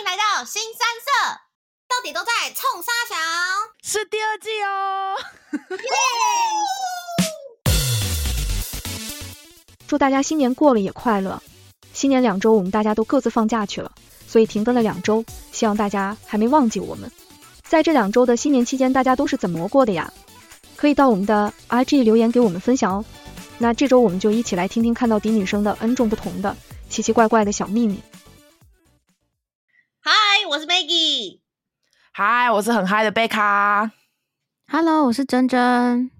迎来到新三社，到底都在冲沙小？是第二季哦！祝大家新年过了也快乐。新年两周我们大家都各自放假去了，所以停更了两周。希望大家还没忘记我们。在这两周的新年期间，大家都是怎么过的呀？可以到我们的 IG 留言给我们分享哦。那这周我们就一起来听听看到底女生的 N 种不同的奇奇怪怪的小秘密。嗨，我是 Maggie。嗨，我是很嗨的贝卡。Hello，我是珍珍。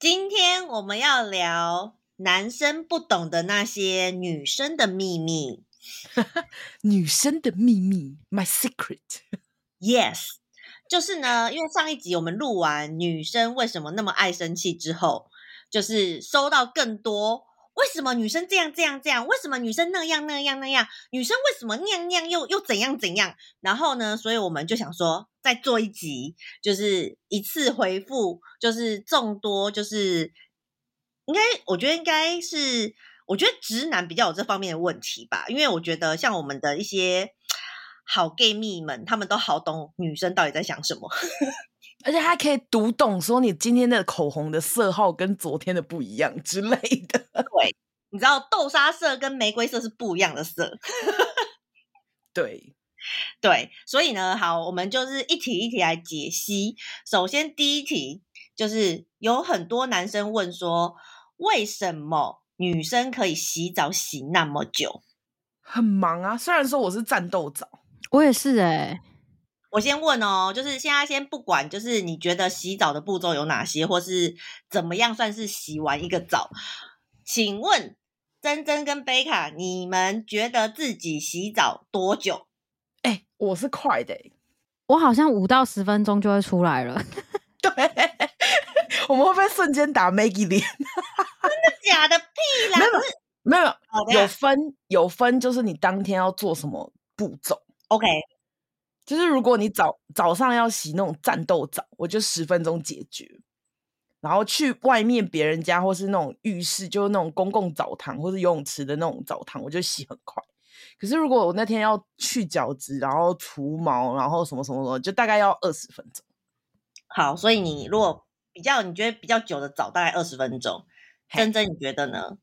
今天我们要聊男生不懂的那些女生的秘密。女生的秘密，My secret。Yes，就是呢，因为上一集我们录完女生为什么那么爱生气之后，就是收到更多。为什么女生这样这样这样？为什么女生那样那样那样？女生为什么那样那样又又怎样怎样？然后呢，所以我们就想说，再做一集，就是一次回复，就是众多，就是应该，我觉得应该是，我觉得直男比较有这方面的问题吧，因为我觉得像我们的一些好 gay 蜜们，他们都好懂女生到底在想什么。而且还可以读懂，说你今天的口红的色号跟昨天的不一样之类的。对，你知道豆沙色跟玫瑰色是不一样的色。对，对，所以呢，好，我们就是一题一题来解析。首先，第一题就是有很多男生问说，为什么女生可以洗澡洗那么久？很忙啊，虽然说我是战斗澡，我也是哎、欸。我先问哦，就是现在先不管，就是你觉得洗澡的步骤有哪些，或是怎么样算是洗完一个澡？请问珍珍跟贝卡，你们觉得自己洗澡多久？哎、欸，我是快的、欸，我好像五到十分钟就会出来了。对，我们会不会瞬间打 Maggie 脸？真的假的？屁啦！没有，没有，哦、有分有分，就是你当天要做什么步骤？OK。就是如果你早早上要洗那种战斗澡，我就十分钟解决。然后去外面别人家或是那种浴室，就是那种公共澡堂或是游泳池的那种澡堂，我就洗很快。可是如果我那天要去角质，然后除毛，然后什么什么什么，就大概要二十分钟。好，所以你如果比较你觉得比较久的澡，大概二十分钟。珍珍，你觉得呢？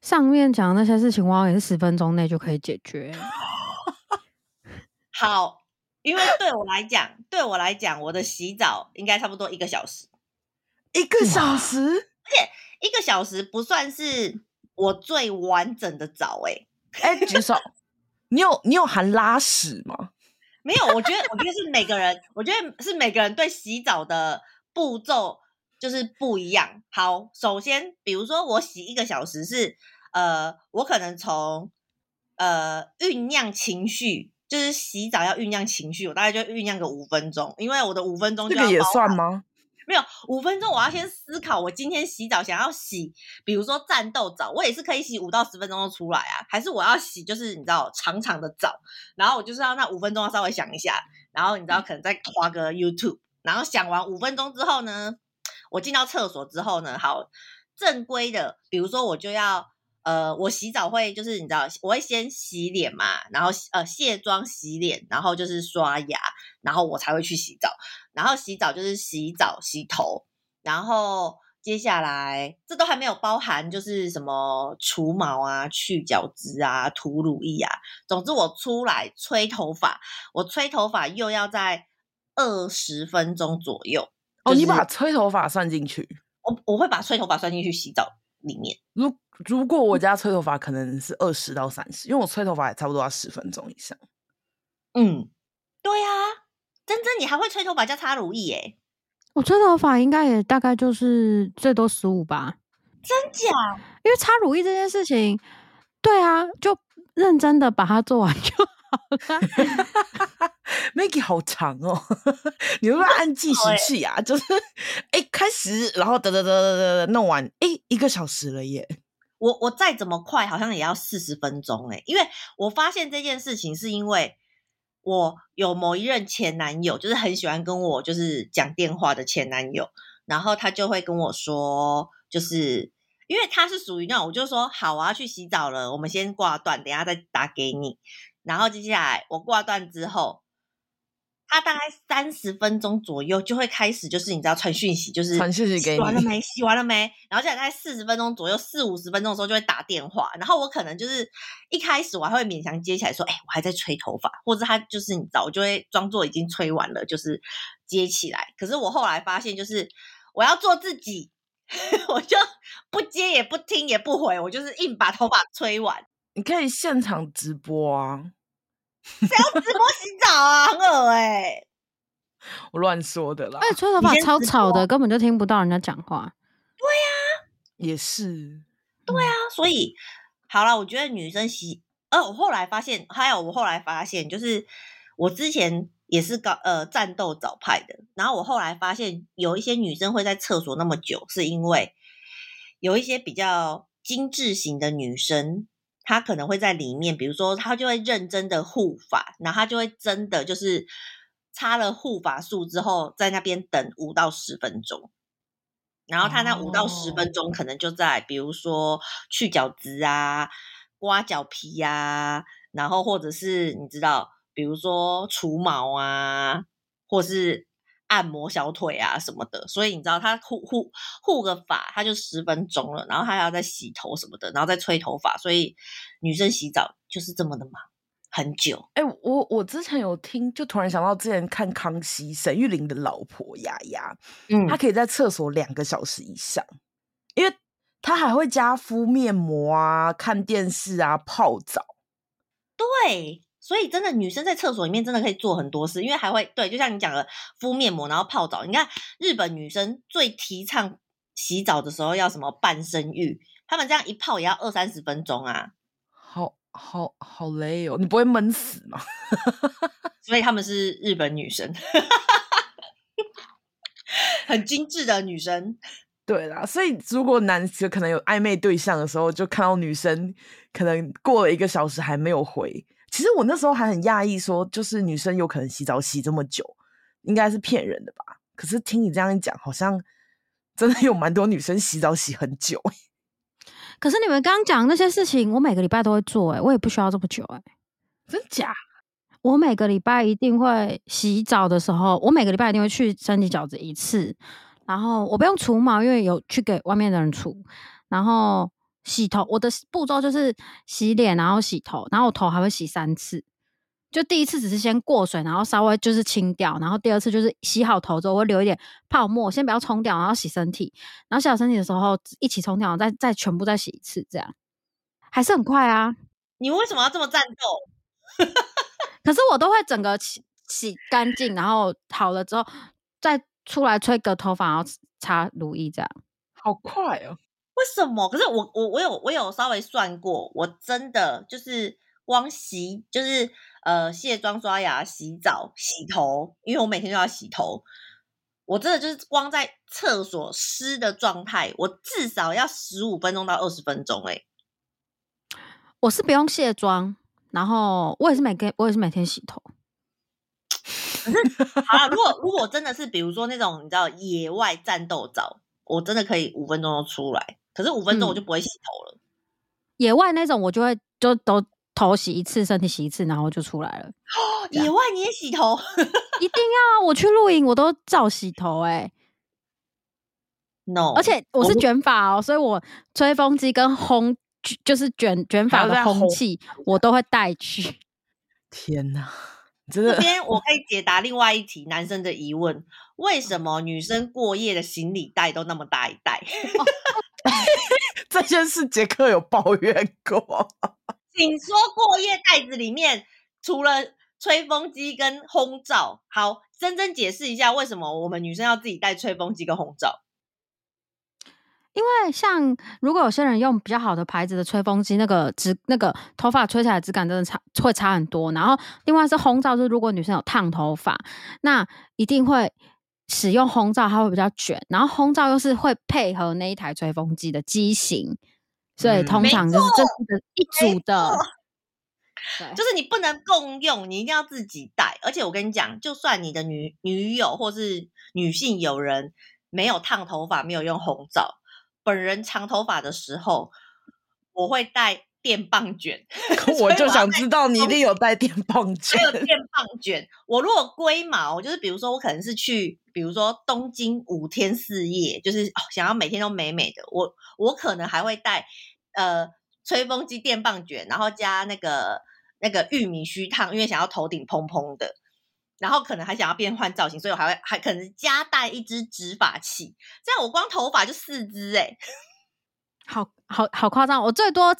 上面讲的那些事情，往往也是十分钟内就可以解决。好，因为对我来讲，对我来讲，我的洗澡应该差不多一个小时，一个小时，而且一个小时不算是我最完整的澡，欸，哎，哎，举手，你有你有含拉屎吗？没有，我觉得我觉得是每个人，我觉得是每个人对洗澡的步骤就是不一样。好，首先，比如说我洗一个小时是，呃，我可能从呃酝酿情绪。就是洗澡要酝酿情绪，我大概就酝酿个五分钟，因为我的五分钟就要。这个也算吗？没有五分钟，我要先思考我今天洗澡想要洗，比如说战斗澡，我也是可以洗五到十分钟就出来啊。还是我要洗，就是你知道长长的澡，然后我就是要那五分钟要稍微想一下，然后你知道可能再花个 YouTube，然后想完五分钟之后呢，我进到厕所之后呢，好正规的，比如说我就要。呃，我洗澡会就是你知道，我会先洗脸嘛，然后呃卸妆洗脸，然后就是刷牙，然后我才会去洗澡。然后洗澡就是洗澡洗头，然后接下来这都还没有包含就是什么除毛啊、去角质啊、涂乳液啊。总之我出来吹头发，我吹头发又要在二十分钟左右。哦，你把吹头发算进去？我我会把吹头发算进去洗澡里面。如如果我家吹头发可能是二十到三十，因为我吹头发也差不多要十分钟以上。嗯，对呀、啊，珍珍，你还会吹头发加擦乳液耶？我吹头发应该也大概就是最多十五吧。真假？因为擦乳液这件事情，对啊，就认真的把它做完就好了。Maggie 好长哦，你会不会按计时器啊？就是哎，开始，然后得得得得得弄完，哎，一个小时了耶。我我再怎么快，好像也要四十分钟哎，因为我发现这件事情是因为我有某一任前男友，就是很喜欢跟我就是讲电话的前男友，然后他就会跟我说，就是因为他是属于那种，我就说好，我要去洗澡了，我们先挂断，等下再打给你。然后接下来我挂断之后。他大概三十分钟左右就会开始，就是你知道传讯息，就是传讯息给你，洗完了 没？洗完了没？然后接下来大概四十分钟左右，四五十分钟的时候就会打电话。然后我可能就是一开始我还会勉强接起来，说：“哎、欸，我还在吹头发。”或者他就是你知道，我就会装作已经吹完了，就是接起来。可是我后来发现，就是我要做自己，我就不接也不听也不回，我就是硬把头发吹完。你可以现场直播啊。谁要直播洗澡啊？很恶哎、欸！我乱说的啦。哎，吹头发超吵的，根本就听不到人家讲话。对呀、啊，也是。对啊，所以好了，我觉得女生洗……呃，我后来发现，还有我后来发现，就是我之前也是搞呃战斗早派的，然后我后来发现有一些女生会在厕所那么久，是因为有一些比较精致型的女生。他可能会在里面，比如说，他就会认真的护发，然后他就会真的就是擦了护发素之后，在那边等五到十分钟，然后他那五到十分钟可能就在，比如说去角质啊、刮脚皮呀、啊，然后或者是你知道，比如说除毛啊，或是。按摩小腿啊什么的，所以你知道他护护护个发，他就十分钟了，然后他还要再洗头什么的，然后再吹头发，所以女生洗澡就是这么的忙，很久。哎、欸，我我之前有听，就突然想到之前看康熙，沈玉琳的老婆雅雅，嗯，她可以在厕所两个小时以上，因为她还会加敷面膜啊、看电视啊、泡澡。对。所以真的，女生在厕所里面真的可以做很多事，因为还会对，就像你讲的敷面膜，然后泡澡。你看日本女生最提倡洗澡的时候要什么半身浴，他们这样一泡也要二三十分钟啊，好好好累哦，你不会闷死吗？所以他们是日本女生，很精致的女生。对啦，所以如果男生可能有暧昧对象的时候，就看到女生可能过了一个小时还没有回。其实我那时候还很讶异，说就是女生有可能洗澡洗这么久，应该是骗人的吧？可是听你这样一讲，好像真的有蛮多女生洗澡洗很久。可是你们刚刚讲那些事情，我每个礼拜都会做，哎，我也不需要这么久，哎，真假？我每个礼拜一定会洗澡的时候，我每个礼拜一定会去升级饺子一次，然后我不用除毛，因为有去给外面的人除，然后。洗头，我的步骤就是洗脸，然后洗头，然后我头还会洗三次。就第一次只是先过水，然后稍微就是清掉，然后第二次就是洗好头之后，我会留一点泡沫，先不要冲掉，然后洗身体，然后洗好身体的时候一起冲掉，再再全部再洗一次，这样还是很快啊。你为什么要这么战斗？可是我都会整个洗洗干净，然后好了之后再出来吹个头发，然后擦乳液，这样好快哦。为什么？可是我我我有我有稍微算过，我真的就是光洗就是呃卸妆、刷牙、洗澡、洗头，因为我每天都要洗头。我真的就是光在厕所湿的状态，我至少要十五分钟到二十分钟。哎，我是不用卸妆，然后我也是每天我也是每天洗头。可是好啦，如果如果真的是比如说那种你知道野外战斗澡，我真的可以五分钟就出来。可是五分钟我就不会洗头了。嗯、野外那种我就会就都头洗一次，身体洗一次，然后就出来了。哦，野外你也洗头？一定要啊！我去露营我都照洗头哎、欸。No，而且我是卷发哦，所以我吹风机跟烘就是卷卷发的烘器我都会带去。天哪！这边我可以解答另外一题男生的疑问：为什么女生过夜的行李袋都那么大一袋？哦 这件事杰克有抱怨过。请说，过夜袋子里面除了吹风机跟烘罩，好，真真解释一下为什么我们女生要自己带吹风机跟烘罩？因为像如果有些人用比较好的牌子的吹风机，那个质那个头发吹起来质感真的差会差很多。然后另外是烘罩，就是如果女生有烫头发，那一定会。使用烘罩，它会比较卷，然后烘罩又是会配合那一台吹风机的机型，所以通常就是这是一组的。对，就是你不能共用，你一定要自己带。而且我跟你讲，就算你的女女友或是女性友人没有烫头发，没有用烘罩，本人长头发的时候，我会带电棒卷，我就想知道你一定有带电棒 卷。还有电棒卷，我如果龟毛，就是比如说我可能是去，比如说东京五天四夜，就是、哦、想要每天都美美的，我我可能还会带呃吹风机、电棒卷，然后加那个那个玉米须烫，因为想要头顶蓬蓬的。然后可能还想要变换造型，所以我还会还可能加带一支直发器，这样我光头发就四支哎、欸，好好好夸张！我最多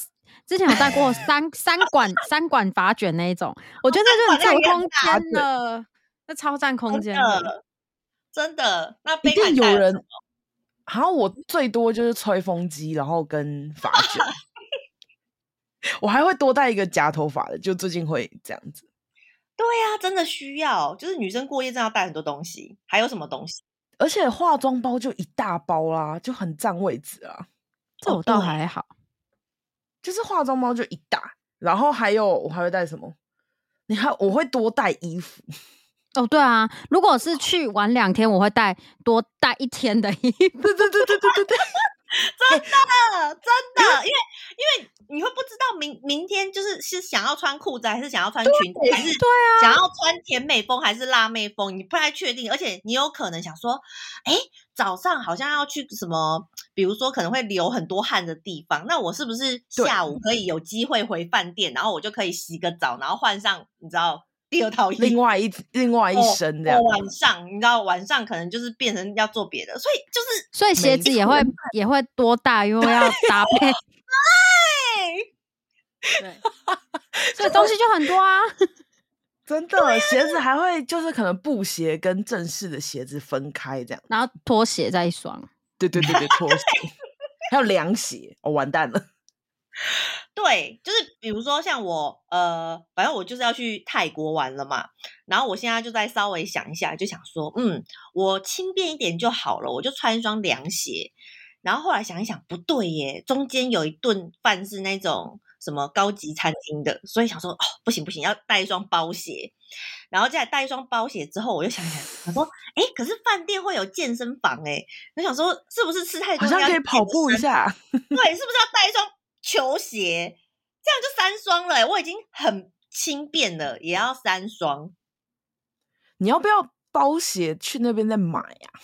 之前有带过三三管三管发卷那一种，我觉得那就很占空间了，那超占空间的，真的。那一定有人，好，我最多就是吹风机，然后跟发卷，我还会多带一个夹头发的，就最近会这样子。对呀、啊，真的需要，就是女生过夜真的要带很多东西，还有什么东西？而且化妆包就一大包啦，就很占位置啊。这我倒还好，就是化妆包就一大，然后还有我还会带什么？你还我会多带衣服。哦，对啊，如果是去玩两天，我会带多带一天的衣服。对对对对对对对。真的，欸、真的，因为因为你会不知道明明天就是是想要穿裤子还是想要穿裙子，还是对啊，想要穿甜美风还是辣妹风，你不太确定。而且你有可能想说，哎，早上好像要去什么，比如说可能会流很多汗的地方，那我是不是下午可以有机会回饭店，然后我就可以洗个澡，然后换上你知道第二套衣服，另外一另外一身这样。哦哦，晚上你知道晚上可能就是变成要做别的，所以就是所以鞋子也会也会多大，因为要搭配。对，所以东西就很多啊，真的，鞋子还会就是可能布鞋跟正式的鞋子分开这样，然后拖鞋再一双，对对对对，拖鞋，还有凉鞋，哦，完蛋了。对，就是比如说像我，呃，反正我就是要去泰国玩了嘛，然后我现在就在稍微想一下，就想说，嗯，我轻便一点就好了，我就穿一双凉鞋。然后后来想一想，不对耶，中间有一顿饭是那种。什么高级餐厅的，所以想说哦，不行不行，要带一双包鞋，然后再带一双包鞋之后，我就想起来，我说，哎，可是饭店会有健身房哎，我想说是不是吃太多，好像可以跑步一下，对，是不是要带一双球鞋？这样就三双了，我已经很轻便了，也要三双。你要不要包鞋去那边再买呀、啊？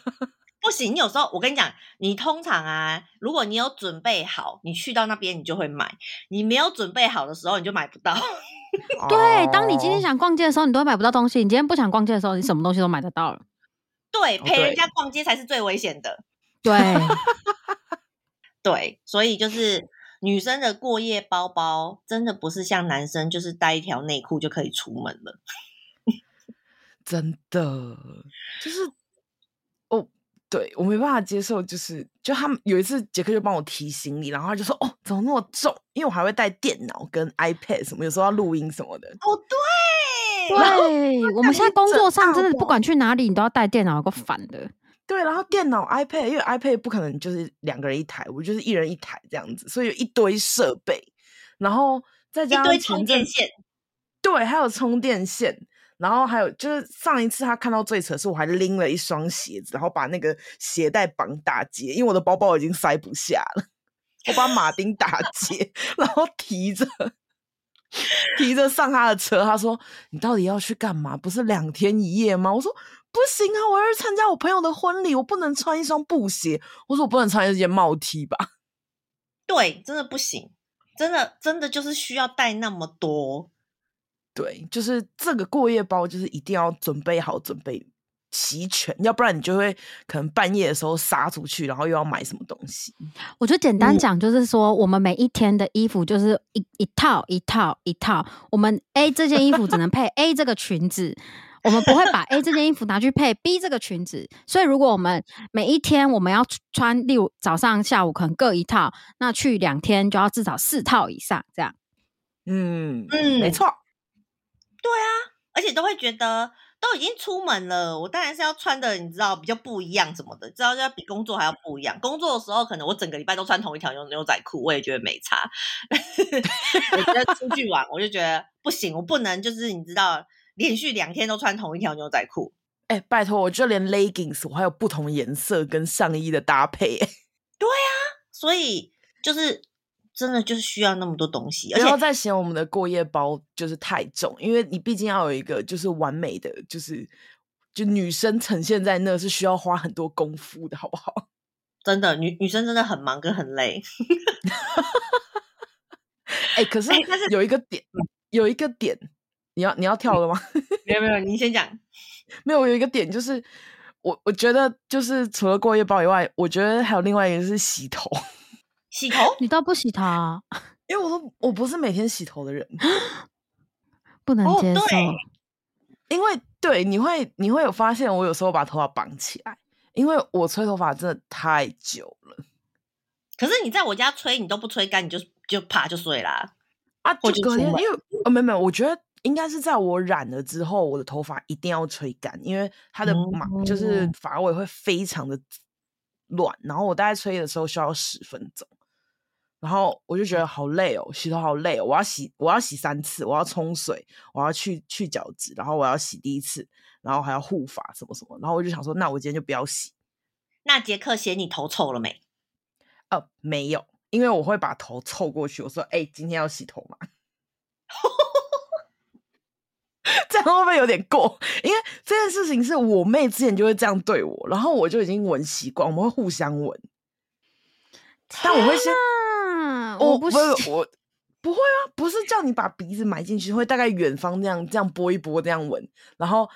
不行，你有时候我跟你讲，你通常啊，如果你有准备好，你去到那边你就会买；你没有准备好的时候，你就买不到。对，当你今天想逛街的时候，你都会买不到东西；你今天不想逛街的时候，你什么东西都买得到了。对，陪人家逛街才是最危险的。对，对，所以就是女生的过夜包包，真的不是像男生，就是带一条内裤就可以出门了。真的，就是哦。对，我没办法接受，就是就他们有一次杰克就帮我提行李，然后他就说：“哦，怎么那么重？”因为我还会带电脑跟 iPad 什么，有时候要录音什么的。哦，对，对，我们现在工作上真的不管去哪里，你都要带电脑，有个烦的。对，然后电脑 iPad，因为 iPad 不可能就是两个人一台，我就是一人一台这样子，所以有一堆设备，然后再加上一堆充电线，对，还有充电线。然后还有就是上一次他看到最扯是我还拎了一双鞋子，然后把那个鞋带绑打结，因为我的包包已经塞不下了，我把马丁打结，然后提着提着上他的车。他说：“你到底要去干嘛？不是两天一夜吗？”我说：“不行啊，我要去参加我朋友的婚礼，我不能穿一双布鞋。”我说：“我不能穿一件帽 T 吧？”对，真的不行，真的真的就是需要带那么多。对，就是这个过夜包，就是一定要准备好，准备齐全，要不然你就会可能半夜的时候杀出去，然后又要买什么东西。我就简单讲，就是说我们每一天的衣服就是一一套一套一套。我们 A 这件衣服只能配 A 这个裙子，我们不会把 A 这件衣服拿去配 B 这个裙子。所以如果我们每一天我们要穿，例如早上下午可能各一套，那去两天就要至少四套以上这样。嗯嗯，没错。对啊，而且都会觉得都已经出门了，我当然是要穿的，你知道比较不一样什么的，知道要比工作还要不一样。工作的时候可能我整个礼拜都穿同一条牛牛仔裤，我也觉得没差。我觉得出去玩，我就觉得不行，我不能就是你知道连续两天都穿同一条牛仔裤。哎、欸，拜托，我就连 leggings 我还有不同颜色跟上衣的搭配。对啊，所以就是。真的就是需要那么多东西，不要再嫌我们的过夜包就是太重，因为你毕竟要有一个就是完美的，就是就女生呈现在那是需要花很多功夫的，好不好？真的，女女生真的很忙跟很累。哎、欸，可是有一个点，欸、有一个点，你要你要跳了吗？没有没有，你先讲。没有，我有一个点就是，我我觉得就是除了过夜包以外，我觉得还有另外一个是洗头。洗头？你倒不洗头啊？因为我说我不是每天洗头的人，不能接受。哦、因为对，你会你会有发现，我有时候把头发绑起来，因为我吹头发真的太久了。可是你在我家吹，你都不吹干，你就就啪就睡啦。啊，就隔天，因为呃，没有没有，我觉得应该是在我染了之后，我的头发一定要吹干，因为它的毛、嗯、就是发尾会非常的乱，然后我大概吹的时候需要十分钟。然后我就觉得好累哦，洗头好累哦。我要洗，我要洗三次，我要冲水，我要去去角质，然后我要洗第一次，然后还要护发什么什么。然后我就想说，那我今天就不要洗。那杰克嫌你头臭了没？呃，没有，因为我会把头凑过去。我说，哎，今天要洗头吗？这样会不会有点过？因为这件事情是我妹之前就会这样对我，然后我就已经闻习惯，我们会互相闻。但我会先。我不是我不会啊，不是叫你把鼻子埋进去，会大概远方那样这样拨一拨这样闻，然后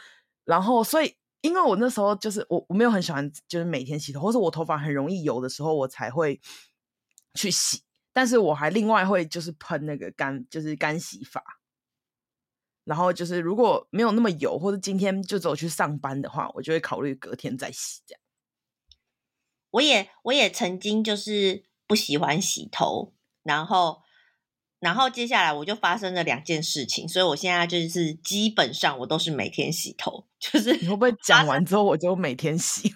然后所以因为我那时候就是我我没有很喜欢就是每天洗头，或者我头发很容易油的时候我才会去洗，但是我还另外会就是喷那个干就是干洗发，然后就是如果没有那么油，或者今天就走去上班的话，我就会考虑隔天再洗这样。我也我也曾经就是不喜欢洗头。然后，然后接下来我就发生了两件事情，所以我现在就是基本上我都是每天洗头。就是 你会不会讲完之后我就每天洗？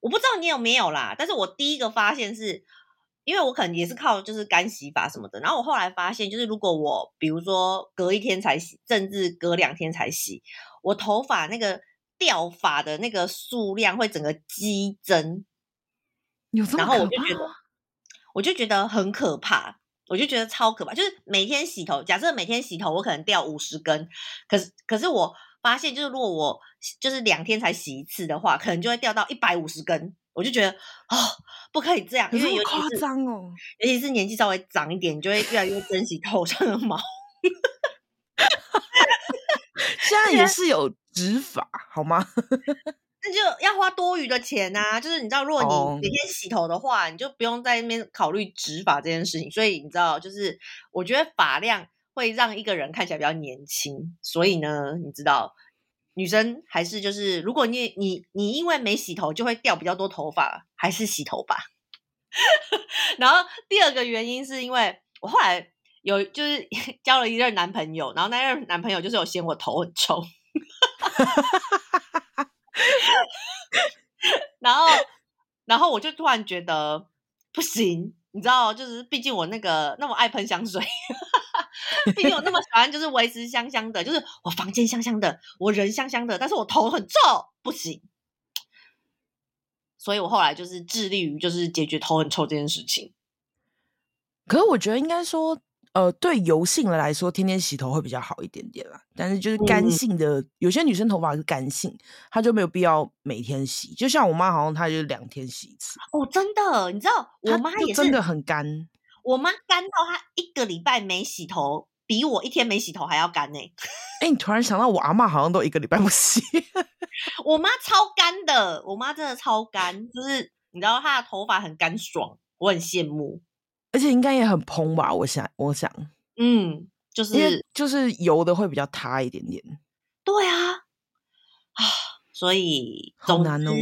我不知道你有没有啦，但是我第一个发现是，因为我可能也是靠就是干洗法什么的。然后我后来发现，就是如果我比如说隔一天才洗，甚至隔两天才洗，我头发那个掉发的那个数量会整个激增。有这么？然后我就觉得。我就觉得很可怕，我就觉得超可怕。就是每天洗头，假设每天洗头，我可能掉五十根，可是可是我发现，就是如果我就是两天才洗一次的话，可能就会掉到一百五十根。我就觉得哦，不可以这样，因为有夸张哦，尤其是年纪稍微长一点，你就会越来越珍惜头上的毛。现在也是有植发，好吗？那就要花多余的钱啊！就是你知道，如果你每天洗头的话，oh. 你就不用在那边考虑植发这件事情。所以你知道，就是我觉得发量会让一个人看起来比较年轻。所以呢，你知道，女生还是就是，如果你你你因为没洗头就会掉比较多头发，还是洗头吧。然后第二个原因是因为我后来有就是 交了一任男朋友，然后那任男朋友就是有嫌我头很臭。然后，然后我就突然觉得不行，你知道，就是毕竟我那个那么爱喷香水，毕竟我那么喜欢就是维持香香的，就是我房间香香的，我人香香的，但是我头很臭，不行。所以我后来就是致力于就是解决头很臭这件事情。可是我觉得应该说。呃，对油性的来说，天天洗头会比较好一点点啦。但是就是干性的，嗯、有些女生头发是干性，她就没有必要每天洗。就像我妈，好像她就是两天洗一次。哦，真的，你知道我妈也是真的很干。我妈干到她一个礼拜没洗头，比我一天没洗头还要干呢。哎，你突然想到，我阿妈好像都一个礼拜不洗。我妈超干的，我妈真的超干，就是你知道她的头发很干爽，我很羡慕。而且应该也很蓬吧？我想，我想，嗯，就是就是油的会比较塌一点点。对啊，啊，所以好难哦。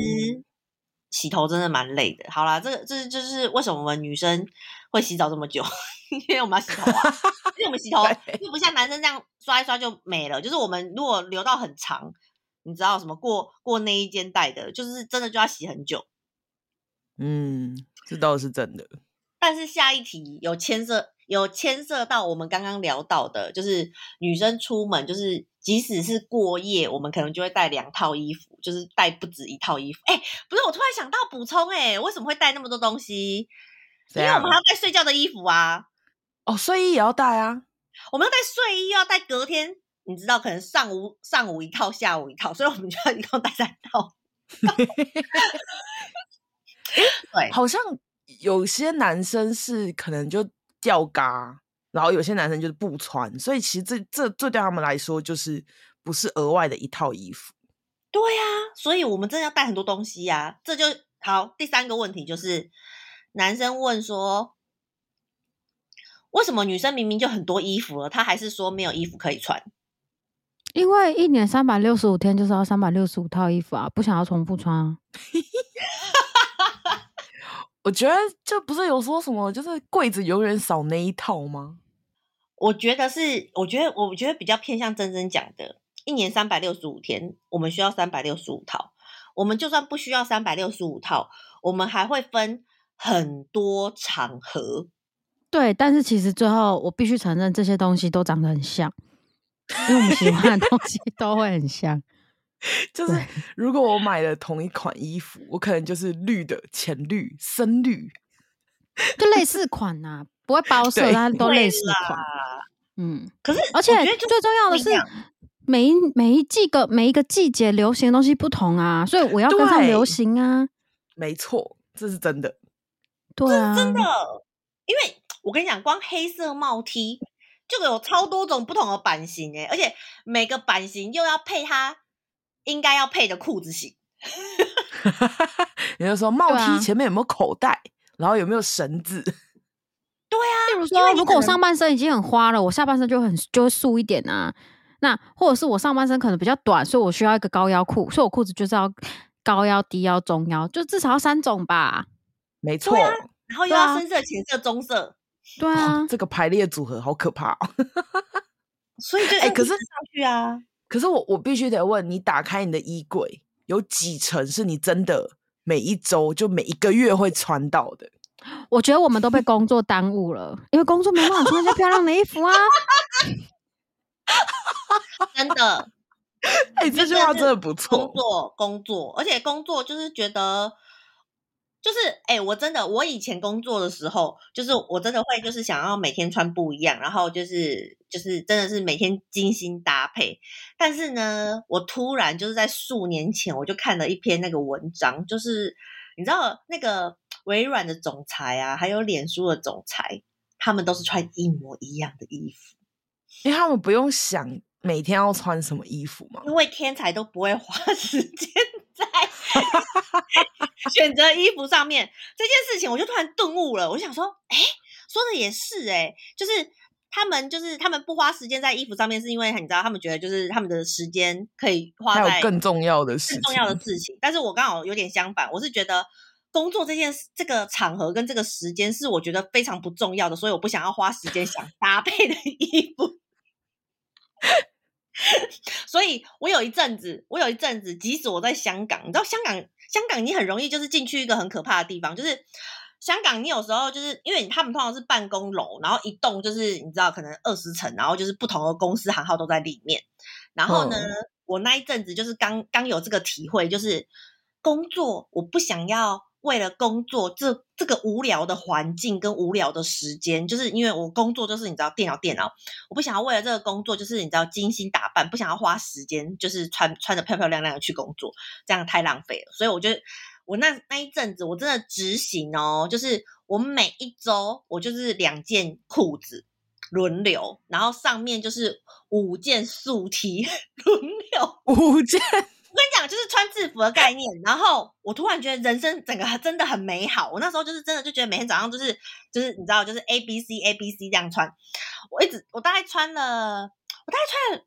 洗头真的蛮累的。好啦，这个这就是为什么我们女生会洗澡这么久，因为我们要洗头啊。因为我们洗头 又不像男生这样刷一刷就没了。就是我们如果留到很长，你知道什么过过那一肩带的，就是真的就要洗很久。嗯，这倒是真的。但是下一题有牵涉有牵涉到我们刚刚聊到的，就是女生出门，就是即使是过夜，我们可能就会带两套衣服，就是带不止一套衣服。哎，不是，我突然想到补充，哎，为什么会带那么多东西？因为我们还要带睡觉的衣服啊。哦，睡衣也要带啊。我们要带睡衣，要带隔天，你知道，可能上午上午一套，下午一套，所以我们就要一共带三套。对，好像有些男生是可能就吊嘎，然后有些男生就是不穿，所以其实这这这对他们来说就是不是额外的一套衣服。对呀、啊，所以我们真的要带很多东西呀、啊。这就好。第三个问题就是，男生问说，为什么女生明明就很多衣服了，她还是说没有衣服可以穿？因为一年三百六十五天就是要三百六十五套衣服啊，不想要重复穿啊。我觉得这不是有说什么，就是柜子永远少那一套吗？我觉得是，我觉得我觉得比较偏向珍珍讲的。一年三百六十五天，我们需要三百六十五套。我们就算不需要三百六十五套，我们还会分很多场合。对，但是其实最后我必须承认，这些东西都长得很像，因为我们喜欢的东西都会很像。就是如果我买了同一款衣服，我可能就是绿的、浅绿、深绿，就类似款呐、啊，不会包色，但都类似款。嗯，可是而且最重要的是。每一每一季个每一个季节流行的东西不同啊，所以我要跟上流行啊。没错，这是真的。对啊，真的。因为我跟你讲，光黑色帽 T 就有超多种不同的版型诶，而且每个版型又要配它应该要配的裤子型。也就是说，帽 T 前面有没有口袋，啊、然后有没有绳子？对啊。例如说，如果我上半身已经很花了，我下半身就很就会素一点啊。那或者是我上半身可能比较短，所以我需要一个高腰裤，所以我裤子就是要高腰、低腰、中腰，就至少要三种吧。没错，啊、然后又要深色、浅、啊、色、棕色。对啊，这个排列组合好可怕、哦。所以就哎，可是上去啊，可是我我必须得问你，打开你的衣柜，有几层是你真的每一周就每一个月会穿到的？我觉得我们都被工作耽误了，因为工作没办法穿一些漂亮的衣服啊。真的，哎、欸，这句话真的不错。工作，工作，而且工作就是觉得，就是哎、欸，我真的，我以前工作的时候，就是我真的会，就是想要每天穿不一样，然后就是就是真的是每天精心搭配。但是呢，我突然就是在数年前，我就看了一篇那个文章，就是你知道那个微软的总裁啊，还有脸书的总裁，他们都是穿一模一样的衣服。因为他们不用想每天要穿什么衣服嘛，因为天才都不会花时间在 选择衣服上面这件事情，我就突然顿悟了。我想说，哎，说的也是哎，就是他们就是他们不花时间在衣服上面，是因为你知道，他们觉得就是他们的时间可以花在更重要的事情，更重要的事情。但是我刚好有点相反，我是觉得工作这件事、这个场合跟这个时间是我觉得非常不重要的，所以我不想要花时间想搭配的衣服。所以，我有一阵子，我有一阵子，即使我在香港，你知道，香港，香港你很容易就是进去一个很可怕的地方，就是香港，你有时候就是因为他们通常是办公楼，然后一栋就是你知道，可能二十层，然后就是不同的公司行号都在里面。然后呢，嗯、我那一阵子就是刚刚有这个体会，就是工作我不想要。为了工作，这这个无聊的环境跟无聊的时间，就是因为我工作就是你知道电脑电脑，我不想要为了这个工作就是你知道精心打扮，不想要花时间就是穿穿的漂漂亮亮的去工作，这样太浪费了。所以我觉得我那那一阵子我真的执行哦，就是我每一周我就是两件裤子轮流，然后上面就是五件素 T 轮流五件。我跟你讲，就是穿制服的概念。然后我突然觉得人生整个真的很美好。我那时候就是真的就觉得每天早上就是就是你知道，就是 A B C A B C 这样穿。我一直我大概穿了，我大概穿了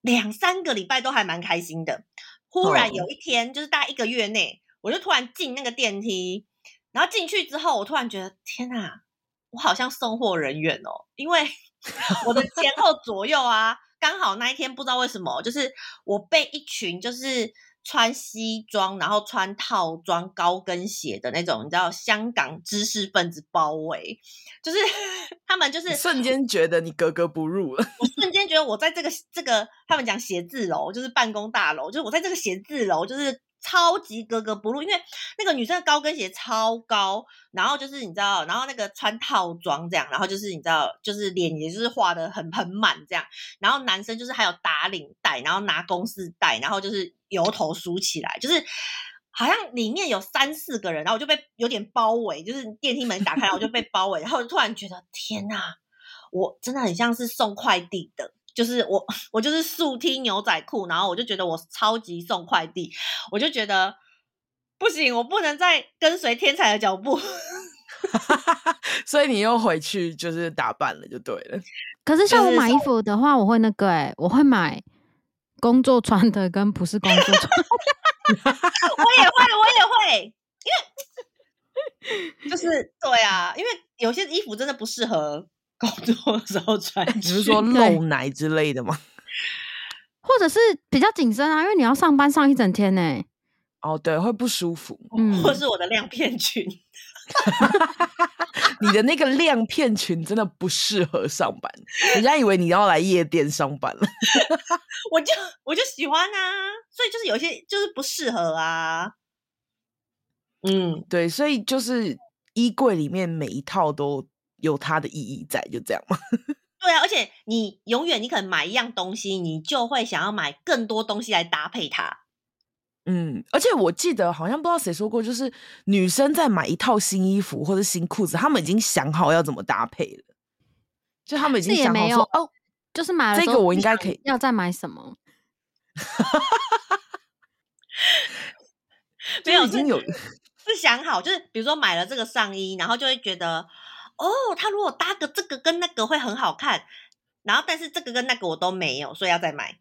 两三个礼拜都还蛮开心的。忽然有一天，就是大概一个月内，我就突然进那个电梯，然后进去之后，我突然觉得天哪，我好像送货人员哦，因为我的前后左右啊。刚好那一天不知道为什么，就是我被一群就是穿西装，然后穿套装、高跟鞋的那种，你知道香港知识分子包围，就是 他们就是瞬间觉得你格格不入了。我瞬间觉得我在这个这个他们讲写字楼，就是办公大楼，就是我在这个写字楼，就是超级格格不入，因为那个女生的高跟鞋超高，然后就是你知道，然后那个穿套装这样，然后就是你知道，就是脸也就是画的很很满这样，然后男生就是还有打领带，然后拿公事袋，然后就是油头梳起来，就是好像里面有三四个人，然后我就被有点包围，就是电梯门打开，然后我就被包围，然后我就突然觉得天哪，我真的很像是送快递的。就是我，我就是速踢牛仔裤，然后我就觉得我超级送快递，我就觉得不行，我不能再跟随天才的脚步，所以你又回去就是打扮了，就对了。可是像我买衣服的话，我会那个哎、欸，我会买工作穿的跟不是工作穿的，我也会，我也会，因为就是对啊，因为有些衣服真的不适合。工作的时候穿，你是说露奶之类的吗？或者是比较紧身啊，因为你要上班上一整天呢、欸。哦，对，会不舒服。嗯，或是我的亮片裙，你的那个亮片裙真的不适合上班，人家以为你要来夜店上班了。我就我就喜欢啊，所以就是有些就是不适合啊。嗯，对，所以就是衣柜里面每一套都。有它的意义在，就这样嘛。对啊，而且你永远你可能买一样东西，你就会想要买更多东西来搭配它。嗯，而且我记得好像不知道谁说过，就是女生在买一套新衣服或者新裤子，她们已经想好要怎么搭配了。就她们已经想好说哦，就是买了这个我应该可以要再买什么？没有，已经有是想好，就是比如说买了这个上衣，然后就会觉得。哦，他如果搭个这个跟那个会很好看，然后但是这个跟那个我都没有，所以要再买。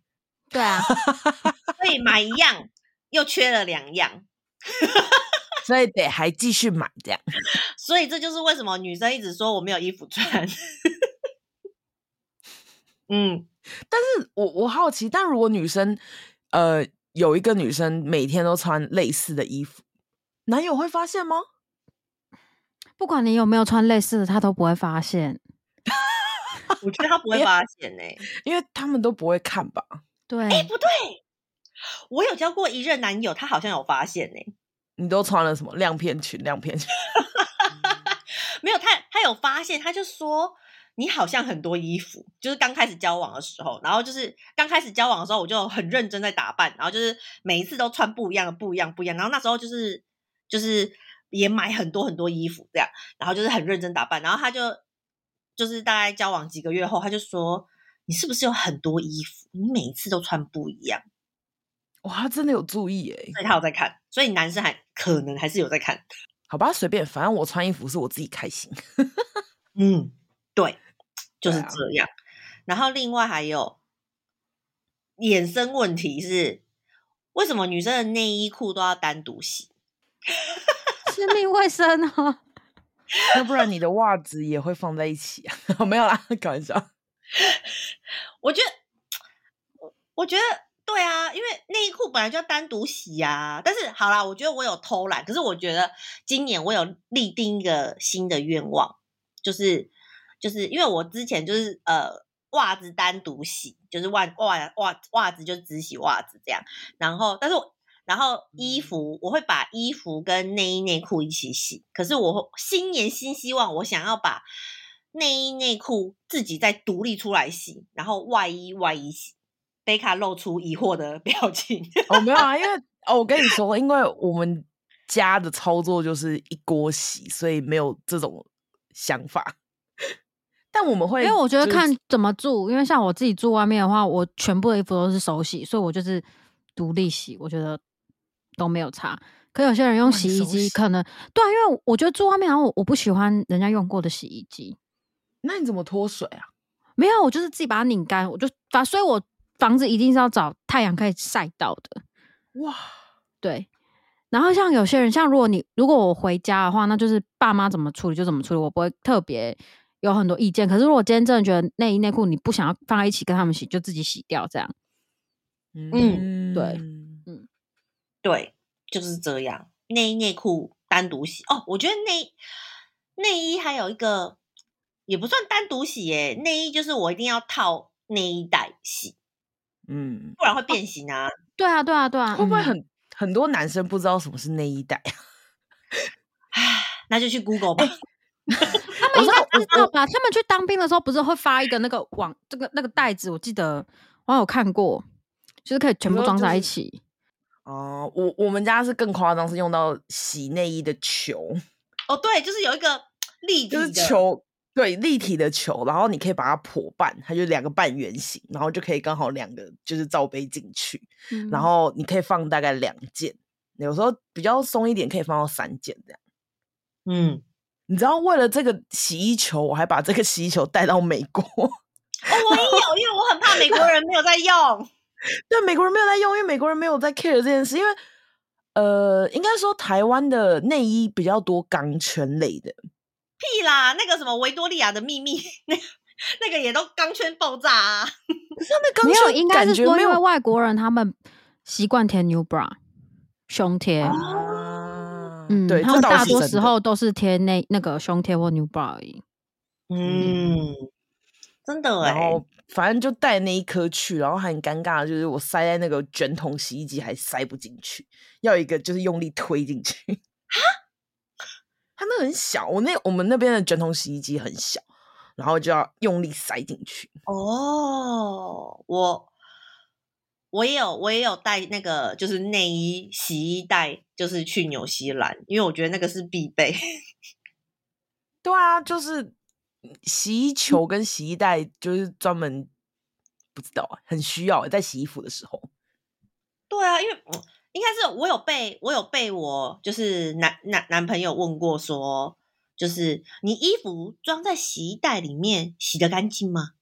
对啊，所以买一样又缺了两样，所以得还继续买这样。所以这就是为什么女生一直说我没有衣服穿。嗯，但是我我好奇，但如果女生呃有一个女生每天都穿类似的衣服，男友会发现吗？不管你有没有穿类似的，他都不会发现。我觉得他不会发现呢、欸，因为他们都不会看吧？对，哎、欸，不对，我有交过一任男友，他好像有发现呢、欸。你都穿了什么亮片裙？亮片裙？没有，他他有发现，他就说你好像很多衣服。就是刚开始交往的时候，然后就是刚开始交往的时候，我就很认真在打扮，然后就是每一次都穿不一样的，不一样，不一样。然后那时候就是就是。也买很多很多衣服，这样，然后就是很认真打扮，然后他就就是大概交往几个月后，他就说：“你是不是有很多衣服？你每一次都穿不一样。”哇，他真的有注意耶，所以他有在看，所以男生还可能还是有在看。好吧，随便，反正我穿衣服是我自己开心。嗯，对，就是这样。啊、然后另外还有衍生问题是，为什么女生的内衣裤都要单独洗？私密卫生啊，要不然你的袜子也会放在一起啊？没有啦，开玩笑。我觉得，我觉得对啊，因为内衣裤本来就要单独洗啊。但是好啦，我觉得我有偷懒，可是我觉得今年我有立定一个新的愿望，就是就是因为我之前就是呃袜子单独洗，就是袜袜袜袜子就只洗袜子这样，然后但是我。然后衣服我会把衣服跟内衣内裤一起洗，可是我新年新希望，我想要把内衣内裤自己再独立出来洗，然后外衣外衣洗。贝卡露出疑惑的 表情。哦，没有啊，因为哦，我跟你说，因为我们家的操作就是一锅洗，所以没有这种想法。但我们会，因为我觉得看怎么住，因为像我自己住外面的话，我全部的衣服都是手洗，所以我就是独立洗，我觉得。都没有差，可有些人用洗衣机，可能对啊，因为我觉得住外面，然后我我不喜欢人家用过的洗衣机。那你怎么脱水啊？没有，我就是自己把它拧干，我就把，所以我房子一定是要找太阳可以晒到的。哇，对。然后像有些人，像如果你如果我回家的话，那就是爸妈怎么处理就怎么处理，我不会特别有很多意见。可是如果今天真的觉得内衣内裤你不想要放在一起跟他们洗，就自己洗掉这样。嗯，对。对，就是这样。内衣内裤单独洗哦。我觉得内内衣还有一个也不算单独洗耶。内衣就是我一定要套内衣袋洗，嗯，不然会变形啊。对啊，对啊，对啊。会不会很很多男生不知道什么是内衣袋，唉，那就去 Google 吧。他们应该知道吧？他们去当兵的时候，不是会发一个那个网，这个那个袋子，我记得我有看过，就是可以全部装在一起。哦、呃，我我们家是更夸张，是用到洗内衣的球。哦，对，就是有一个立体的就是球，对，立体的球，然后你可以把它破半，它就两个半圆形，然后就可以刚好两个就是罩杯进去，嗯、然后你可以放大概两件，有时候比较松一点，可以放到三件这样。嗯。你知道，为了这个洗衣球，我还把这个洗衣球带到美国。哦，我也有，因为我很怕美国人没有在用。对，美国人没有在用，因为美国人没有在 care 这件事。因为，呃，应该说台湾的内衣比较多钢圈类的。屁啦，那个什么维多利亚的秘密，那那个也都钢圈爆炸啊。上面钢圈应该是说因为外国人他们习惯贴 new bra 胸贴。啊嗯，对，他们大多时候都是贴那那个胸贴或 new bra 而已。嗯，真的哎。然后反正就带那一颗去，然后很尴尬的就是我塞在那个卷筒洗衣机还塞不进去，要一个就是用力推进去。哈，它那很小，我那我们那边的卷筒洗衣机很小，然后就要用力塞进去。哦，我。我也有，我也有带那个，就是内衣洗衣袋，就是去纽西兰，因为我觉得那个是必备。对啊，就是洗衣球跟洗衣袋，就是专门不知道，很需要在洗衣服的时候。对啊，因为应该是我有被我有被我就是男男男朋友问过说，就是你衣服装在洗衣袋里面洗得干净吗？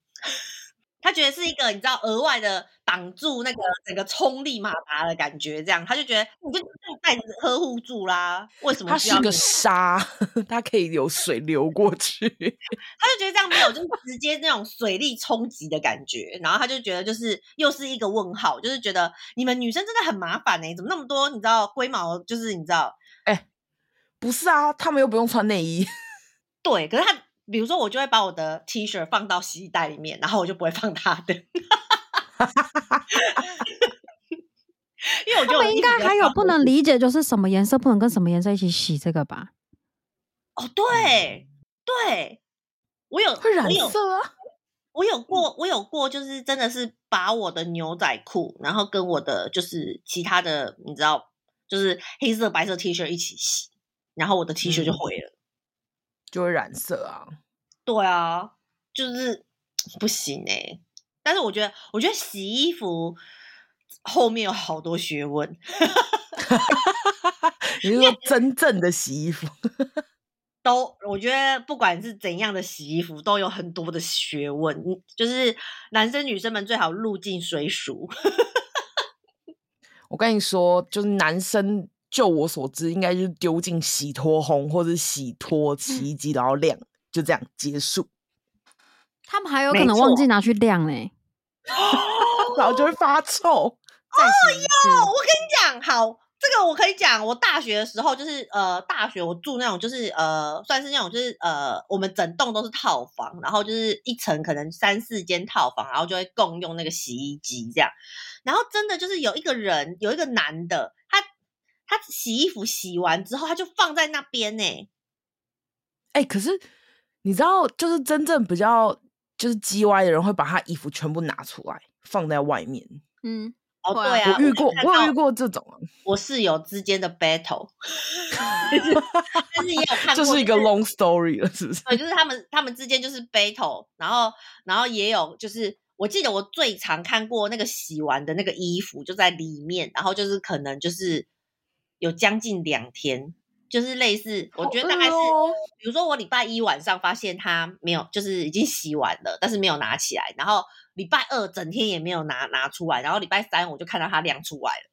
他觉得是一个你知道额外的挡住那个整个冲力马达的感觉，这样他就觉得你就袋子呵护住啦。为什么？它是个沙，它可以有水流过去。他就觉得这样没有，就是直接那种水力冲击的感觉。然后他就觉得就是又是一个问号，就是觉得你们女生真的很麻烦呢、欸，怎么那么多你知道龟毛？就是你知道，哎、欸，不是啊，他们又不用穿内衣。对，可是他。比如说，我就会把我的 T 恤放到洗衣袋里面，然后我就不会放他的。因为我觉得我应该还有不能理解，就是什么颜色不能跟什么颜色一起洗这个吧？哦，对对，我有会染色啊。我有过，我有过，就是真的是把我的牛仔裤，然后跟我的就是其他的，你知道，就是黑色、白色 T 恤一起洗，然后我的 T 恤就毁了。嗯就会染色啊，对啊，就是 不行哎、欸。但是我觉得，我觉得洗衣服后面有好多学问。你是说真正的洗衣服？都，我觉得不管是怎样的洗衣服，都有很多的学问。就是男生女生们最好入境水熟。我跟你说，就是男生。就我所知，应该就是丢进洗脱烘或者洗脱洗衣机，然后晾，就这样结束。他们还有可能忘记拿去晾呢、欸 然后就会发臭。哦哟，我跟你讲，好，这个我可以讲。我大学的时候，就是呃，大学我住那种，就是呃，算是那种，就是呃，我们整栋都是套房，然后就是一层可能三四间套房，然后就会共用那个洗衣机这样。然后真的就是有一个人，有一个男的，他。他洗衣服洗完之后，他就放在那边呢、欸。哎、欸，可是你知道，就是真正比较就是叽歪的人，会把他衣服全部拿出来放在外面。嗯，哦，对啊，我遇过，我，我有遇过这种啊。我室友之间的 battle，但是也有看过、就是一个 long story 了，是不是？对，就是他们他们之间就是 battle，然后然后也有就是，我记得我最常看过那个洗完的那个衣服就在里面，然后就是可能就是。有将近两天，就是类似，我觉得大概是，哦、比如说我礼拜一晚上发现它没有，就是已经洗完了，但是没有拿起来，然后礼拜二整天也没有拿拿出来，然后礼拜三我就看到它晾出来了，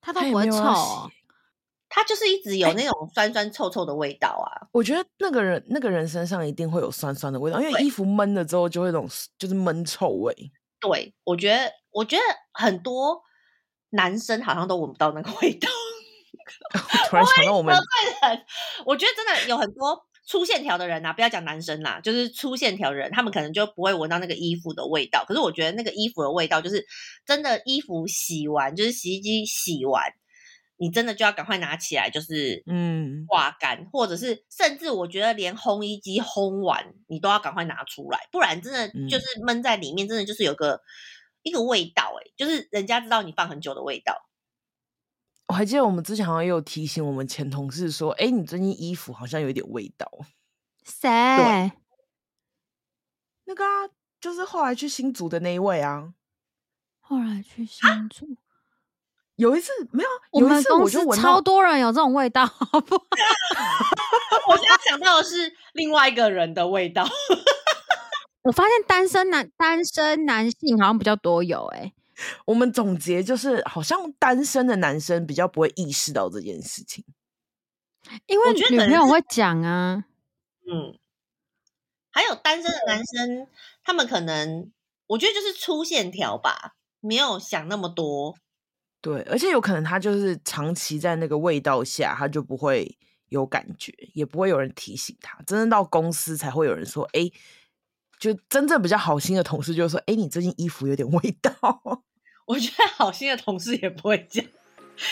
它都不会臭，哦，它就是一直有那种酸酸臭臭的味道啊。我觉得那个人那个人身上一定会有酸酸的味道，因为衣服闷了之后就会那种就是闷臭味。对，我觉得我觉得很多男生好像都闻不到那个味道。突然想到我们，我觉得真的有很多粗线条的人呐、啊，不要讲男生啦，就是粗线条的人，他们可能就不会闻到那个衣服的味道。可是我觉得那个衣服的味道，就是真的衣服洗完，就是洗衣机洗完，你真的就要赶快拿起来，就是嗯挂干，或者是甚至我觉得连烘衣机烘完，你都要赶快拿出来，不然真的就是闷在里面，真的就是有个一个味道，哎，就是人家知道你放很久的味道。我还记得我们之前好像也有提醒我们前同事说，哎，你最近衣服好像有一点味道。谁？那个啊，就是后来去新竹的那一位啊。后来去新竹。啊有一次没有，我们公司超多人有这种味道，好不好？我现在想到的是另外一个人的味道。我发现单身男单身男性好像比较多有哎、欸。我们总结就是，好像单身的男生比较不会意识到这件事情，因为女朋友会讲啊。嗯，还有单身的男生，他们可能我觉得就是粗线条吧，没有想那么多。对，而且有可能他就是长期在那个味道下，他就不会有感觉，也不会有人提醒他。真正到公司才会有人说：“哎，就真正比较好心的同事就说：‘哎，你最近衣服有点 味道。’我觉得好心的同事也不会讲，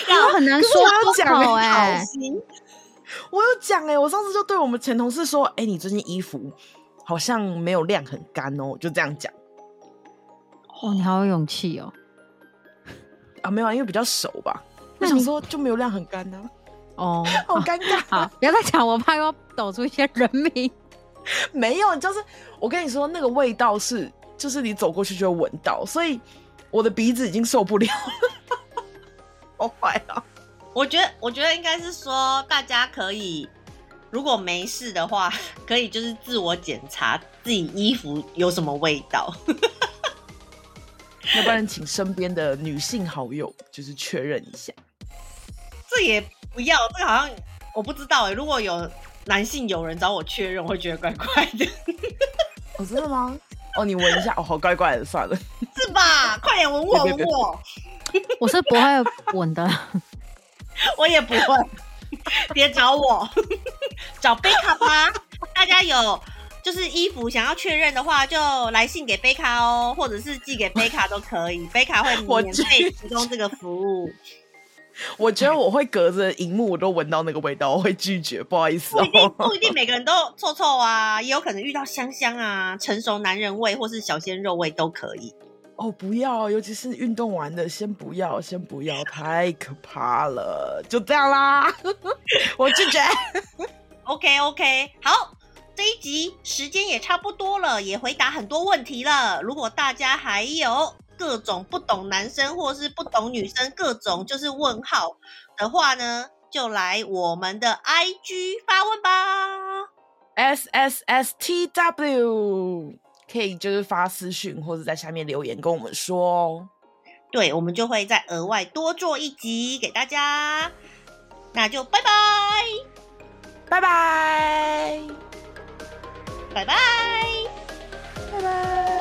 然后很难说出口。哎，我有讲哎，我上次就对我们前同事说：‘哎，你最近衣服好像没有晾很干哦。’就这样讲。哦，你好有勇气哦。”啊，没有，啊因为比较熟吧。我想说就没有晾很干呢、啊。哦，好尴尬。好，不要再讲，我怕又要抖出一些人名。没有，就是我跟你说，那个味道是，就是你走过去就会闻到，所以我的鼻子已经受不了了。好坏啊！我觉得，我觉得应该是说，大家可以，如果没事的话，可以就是自我检查自己衣服有什么味道。要不然，请身边的女性好友就是确认一下。这也不要，这个好像我不知道哎。如果有男性友人找我确认，我会觉得怪怪的。哦，真的吗？哦，你闻一下，哦，好怪怪的，算了。是吧？快点闻我，闻我。我是不会闻的，我也不会。别找我，找贝卡吧。大家有。就是衣服想要确认的话，就来信给贝卡哦，或者是寄给贝卡都可以，贝卡会免费提供这个服务。我觉得我会隔着荧幕我都闻到那个味道，我会拒绝，不好意思哦。不一定，不一定每个人都臭臭啊，也有可能遇到香香啊、成熟男人味或是小鲜肉味都可以。哦，不要，尤其是运动完的，先不要，先不要，太可怕了，就这样啦，我拒绝。OK OK，好。这一集时间也差不多了，也回答很多问题了。如果大家还有各种不懂男生或是不懂女生各种就是问号的话呢，就来我们的 IG 发问吧。S S S T W 可以就是发私讯或者在下面留言跟我们说哦。对，我们就会再额外多做一集给大家。那就拜拜，拜拜。拜拜。